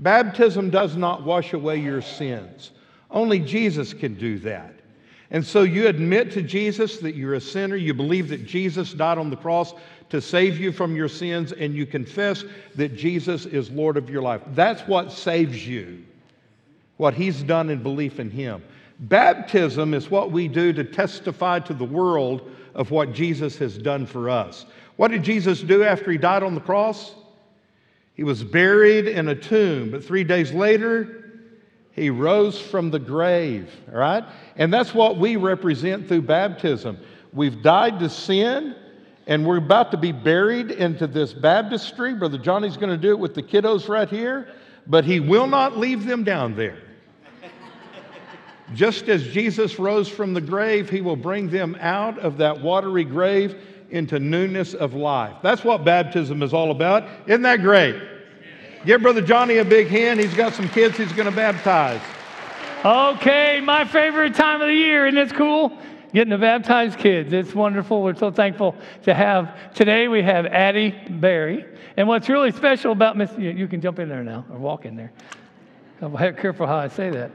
baptism does not wash away your sins. Only Jesus can do that. And so you admit to Jesus that you're a sinner, you believe that Jesus died on the cross to save you from your sins, and you confess that Jesus is Lord of your life. That's what saves you, what He's done in belief in Him. Baptism is what we do to testify to the world of what Jesus has done for us. What did Jesus do after He died on the cross? He was buried in a tomb, but three days later, he rose from the grave, right? And that's what we represent through baptism. We've died to sin, and we're about to be buried into this baptistry. Brother Johnny's going to do it with the kiddos right here, but he will not leave them down there. Just as Jesus rose from the grave, he will bring them out of that watery grave into newness of life. That's what baptism is all about. Isn't that great? Give Brother Johnny a big hand. He's got some kids he's going to baptize. Okay, my favorite time of the year. Isn't it cool? Getting to baptize kids. It's wonderful. We're so thankful to have. Today we have Addie Barry. And what's really special about Miss, you, can jump in there now or walk in there. Be careful how I say that.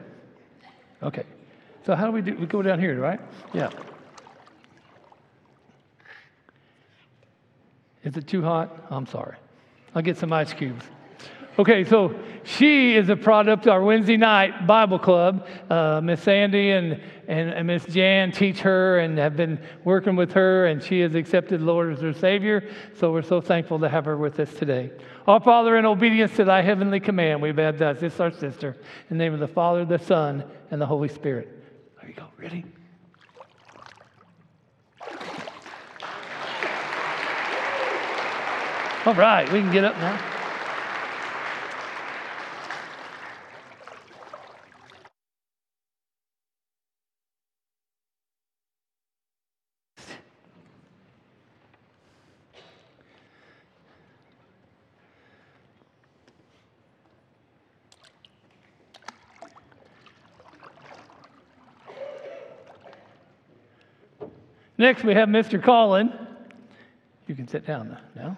Okay. So how do we do? We go down here, right? Yeah. Is it too hot? I'm sorry. I'll get some ice cubes. Okay, so she is a product of our Wednesday night Bible club. Uh, Miss Sandy and, and, and Miss Jan teach her and have been working with her, and she has accepted Lord as her Savior. So we're so thankful to have her with us today. Our Father, in obedience to thy heavenly command, we baptize this our sister in the name of the Father, the Son, and the Holy Spirit. There you go. Ready? All right, we can get up now. Next, we have Mr. Collin. You can sit down now.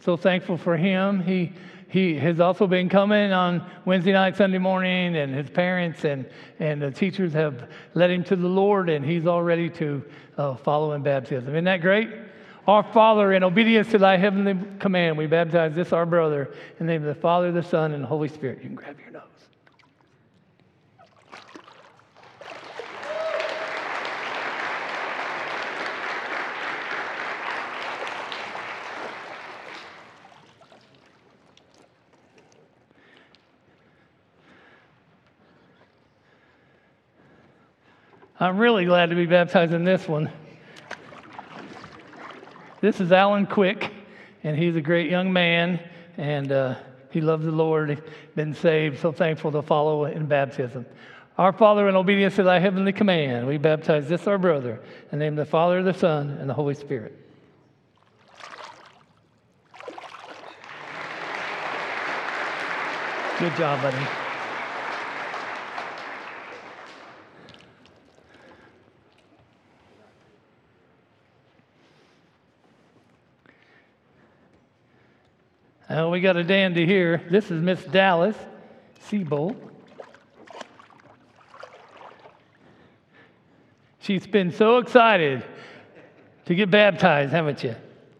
So thankful for him. He, he has also been coming on Wednesday night, Sunday morning, and his parents and, and the teachers have led him to the Lord, and he's all ready to uh, follow in baptism. Isn't that great? Our Father, in obedience to thy heavenly command, we baptize this, our brother, in the name of the Father, the Son, and the Holy Spirit. You can grab your nose. I'm really glad to be baptized in this one. This is Alan Quick, and he's a great young man, and uh, he loves the Lord, He's been saved, so thankful to follow in baptism. Our Father, in obedience to thy heavenly command, we baptize this our brother, in the name of the Father, the Son, and the Holy Spirit. Good job, buddy. Uh, we got a dandy here. This is Miss Dallas Siebold. She's been so excited to get baptized, haven't you?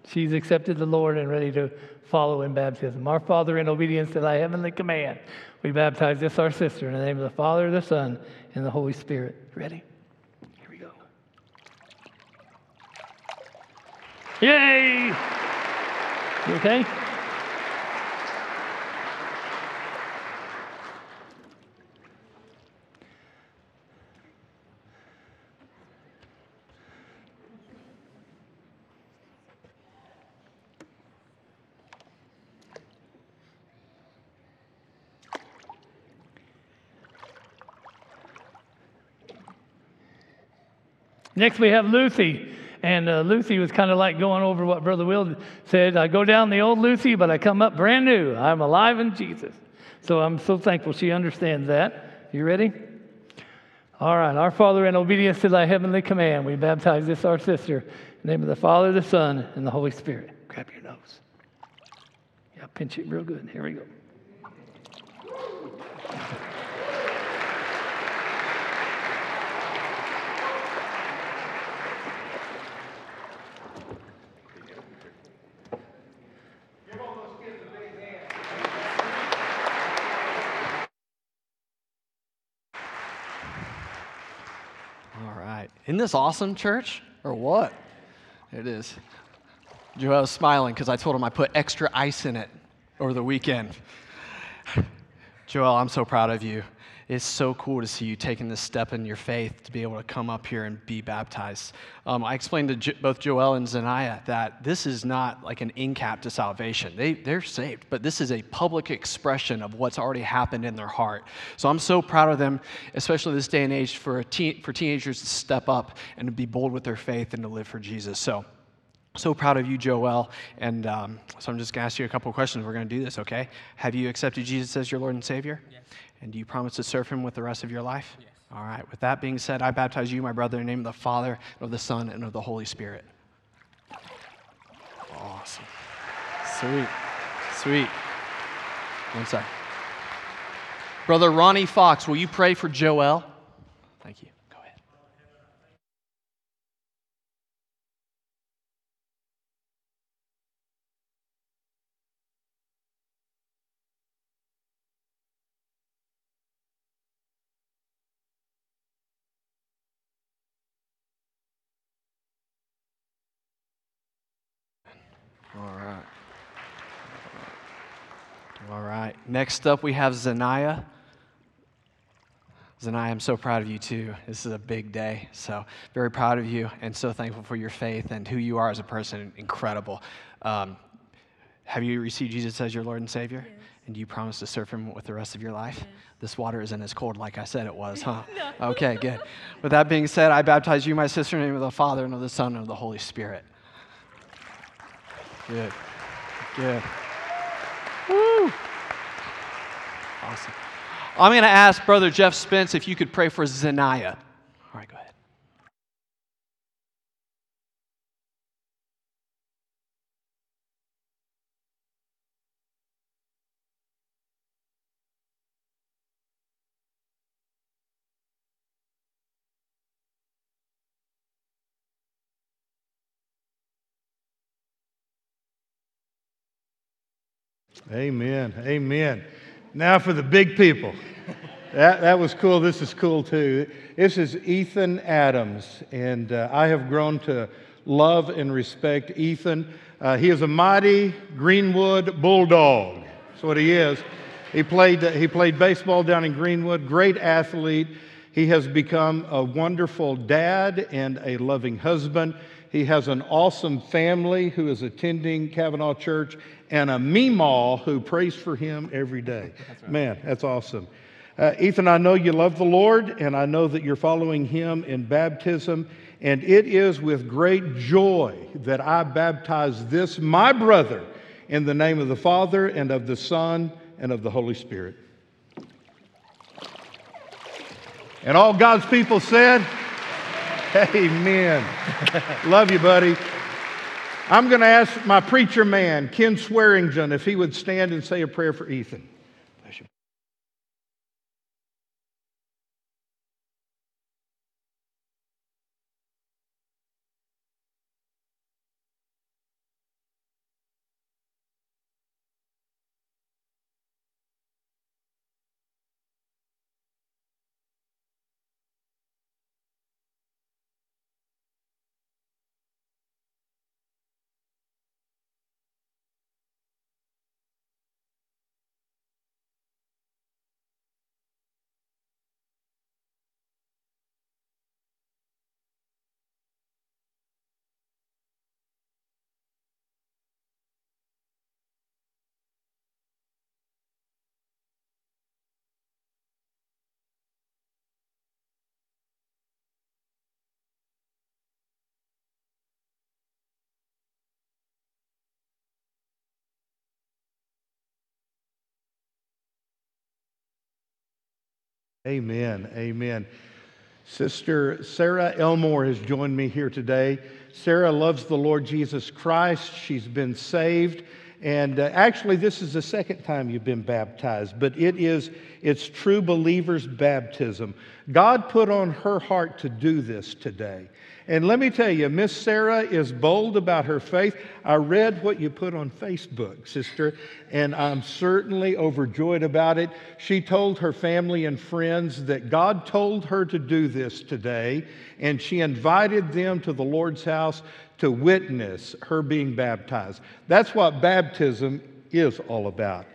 She's accepted the Lord and ready to follow in baptism. Our Father, in obedience to thy heavenly command, we baptize this our sister in the name of the Father, the Son, and the Holy Spirit. Ready? Here we go. Yay! You okay? Next, we have Lucy. And uh, Lucy was kind of like going over what Brother Will said. I go down the old Lucy, but I come up brand new. I'm alive in Jesus. So I'm so thankful she understands that. You ready? All right. Our Father, in obedience to thy heavenly command, we baptize this, our sister, in the name of the Father, the Son, and the Holy Spirit. Grab your nose. Yeah, pinch it real good. Here we go. All right. Isn't this awesome, church? Or what? It is. Joel's smiling because I told him I put extra ice in it over the weekend. Joel, I'm so proud of you. It's so cool to see you taking this step in your faith to be able to come up here and be baptized. Um, I explained to jo- both Joel and Zanaya that this is not like an in cap to salvation. They, they're saved, but this is a public expression of what's already happened in their heart. So I'm so proud of them, especially this day and age, for, teen, for teenagers to step up and to be bold with their faith and to live for Jesus. So so proud of you, Joel. And um, so I'm just going to ask you a couple questions. We're going to do this, okay? Have you accepted Jesus as your Lord and Savior? Yes. And do you promise to serve him with the rest of your life? Yes. All right. With that being said, I baptize you, my brother, in the name of the Father, and of the Son, and of the Holy Spirit. Awesome. Sweet. Sweet. One sec. Brother Ronnie Fox, will you pray for Joel? Thank you. All right. Next up, we have Zanaya. Zanaya, I'm so proud of you too. This is a big day. So, very proud of you and so thankful for your faith and who you are as a person. Incredible. Um, have you received Jesus as your Lord and Savior? Yes. And do you promise to serve Him with the rest of your life? Yes. This water isn't as cold like I said it was, huh? No. Okay, good. With that being said, I baptize you, my sister, in the name of the Father, and of the Son, and of the Holy Spirit. Good. Good. Woo. Awesome. I'm going to ask Brother Jeff Spence if you could pray for Zanaya. Amen. Amen. Now for the big people. That, that was cool. This is cool too. This is Ethan Adams, and uh, I have grown to love and respect Ethan. Uh, he is a mighty Greenwood Bulldog. That's what he is. He played, he played baseball down in Greenwood, great athlete. He has become a wonderful dad and a loving husband. He has an awesome family who is attending Cavanaugh Church and a Meemaw who prays for him every day. Man, that's awesome. Uh, Ethan, I know you love the Lord, and I know that you're following him in baptism. And it is with great joy that I baptize this, my brother, in the name of the Father, and of the Son, and of the Holy Spirit. And all God's people said, Amen. Love you, buddy. I'm going to ask my preacher man, Ken Swearingen, if he would stand and say a prayer for Ethan. Amen. Amen. Sister Sarah Elmore has joined me here today. Sarah loves the Lord Jesus Christ. She's been saved. And uh, actually, this is the second time you've been baptized, but it is it's true believers' baptism. God put on her heart to do this today. And let me tell you, Miss Sarah is bold about her faith. I read what you put on Facebook, sister, and I'm certainly overjoyed about it. She told her family and friends that God told her to do this today, and she invited them to the Lord's house to witness her being baptized. That's what baptism is all about.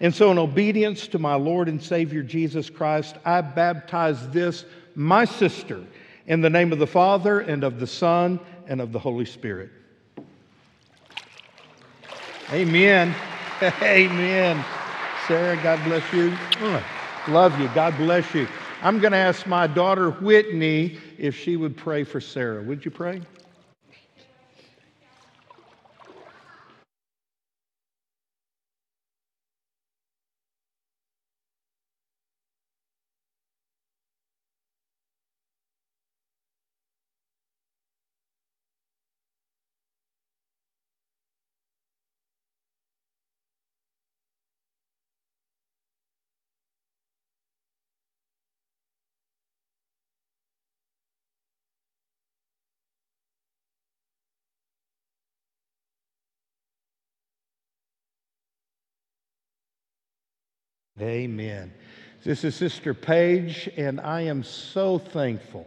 And so, in obedience to my Lord and Savior Jesus Christ, I baptize this, my sister, in the name of the Father, and of the Son, and of the Holy Spirit. Amen. Amen. Sarah, God bless you. Love you. God bless you. I'm going to ask my daughter Whitney if she would pray for Sarah. Would you pray? Amen. This is Sister Paige, and I am so thankful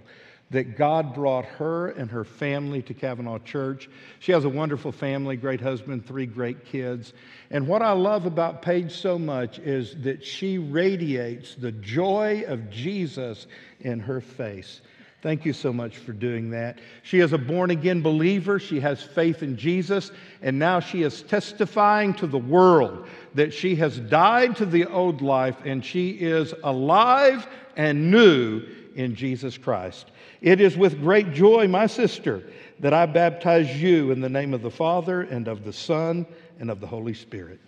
that God brought her and her family to Cavanaugh Church. She has a wonderful family, great husband, three great kids. And what I love about Paige so much is that she radiates the joy of Jesus in her face. Thank you so much for doing that. She is a born again believer. She has faith in Jesus. And now she is testifying to the world that she has died to the old life and she is alive and new in Jesus Christ. It is with great joy, my sister, that I baptize you in the name of the Father and of the Son and of the Holy Spirit.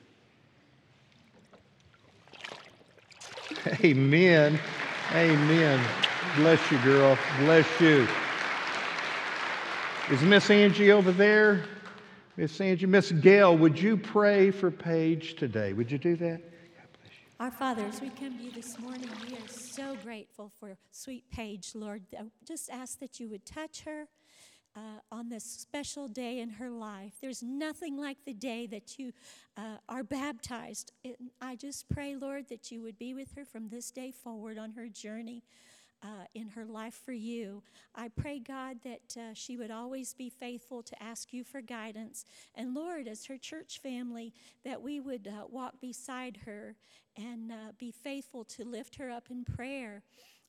Amen. Amen. Bless you, girl. Bless you. Is Miss Angie over there? Miss Angie, Miss Gail, would you pray for Paige today? Would you do that? Our Father, as we come to you this morning, we are so grateful for sweet Paige, Lord. I just ask that you would touch her, uh, on this special day in her life. There's nothing like the day that you uh, are baptized. I just pray, Lord, that you would be with her from this day forward on her journey. Uh, in her life for you. I pray, God, that uh, she would always be faithful to ask you for guidance. And Lord, as her church family, that we would uh, walk beside her and uh, be faithful to lift her up in prayer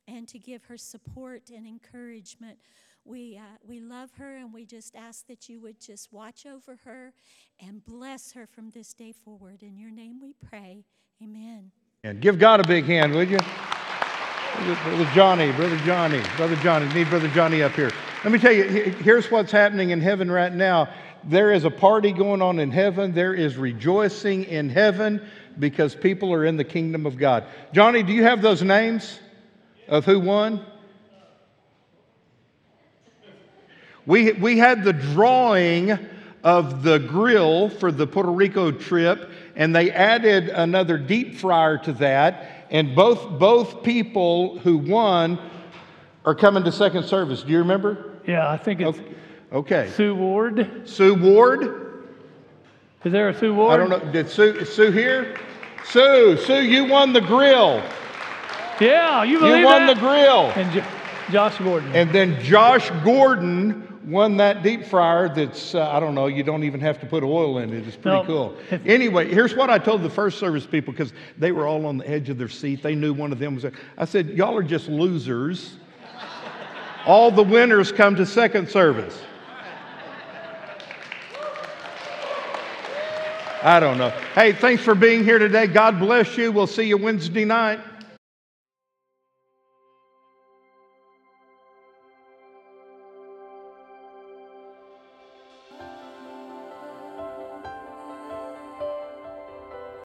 and to give her support and encouragement. We, uh, we love her and we just ask that you would just watch over her and bless her from this day forward. In your name we pray. Amen. And give God a big hand, would you? Brother Johnny, Brother Johnny, Brother Johnny, need Brother Johnny up here. Let me tell you, here's what's happening in heaven right now. There is a party going on in heaven. There is rejoicing in heaven because people are in the kingdom of God. Johnny, do you have those names of who won? We, we had the drawing of the grill for the Puerto Rico trip, and they added another deep fryer to that. And both, both people who won are coming to second service. Do you remember? Yeah, I think it's Okay. Sue Ward. Sue Ward? Is there a Sue Ward? I don't know. Did Sue, is Sue here? Sue, Sue, you won the grill. Yeah, you believe You won that? the grill. And Jo- Josh Gordon. And then Josh Gordon won that deep fryer that's, uh, I don't know, you don't even have to put oil in it. It's pretty No. cool. Anyway, here's what I told the first service people because they were all on the edge of their seat. They knew one of them was there. I said, Y'all are just losers. all the winners come to second service. I don't know. Hey, thanks for being here today. God bless you. We'll see you Wednesday night.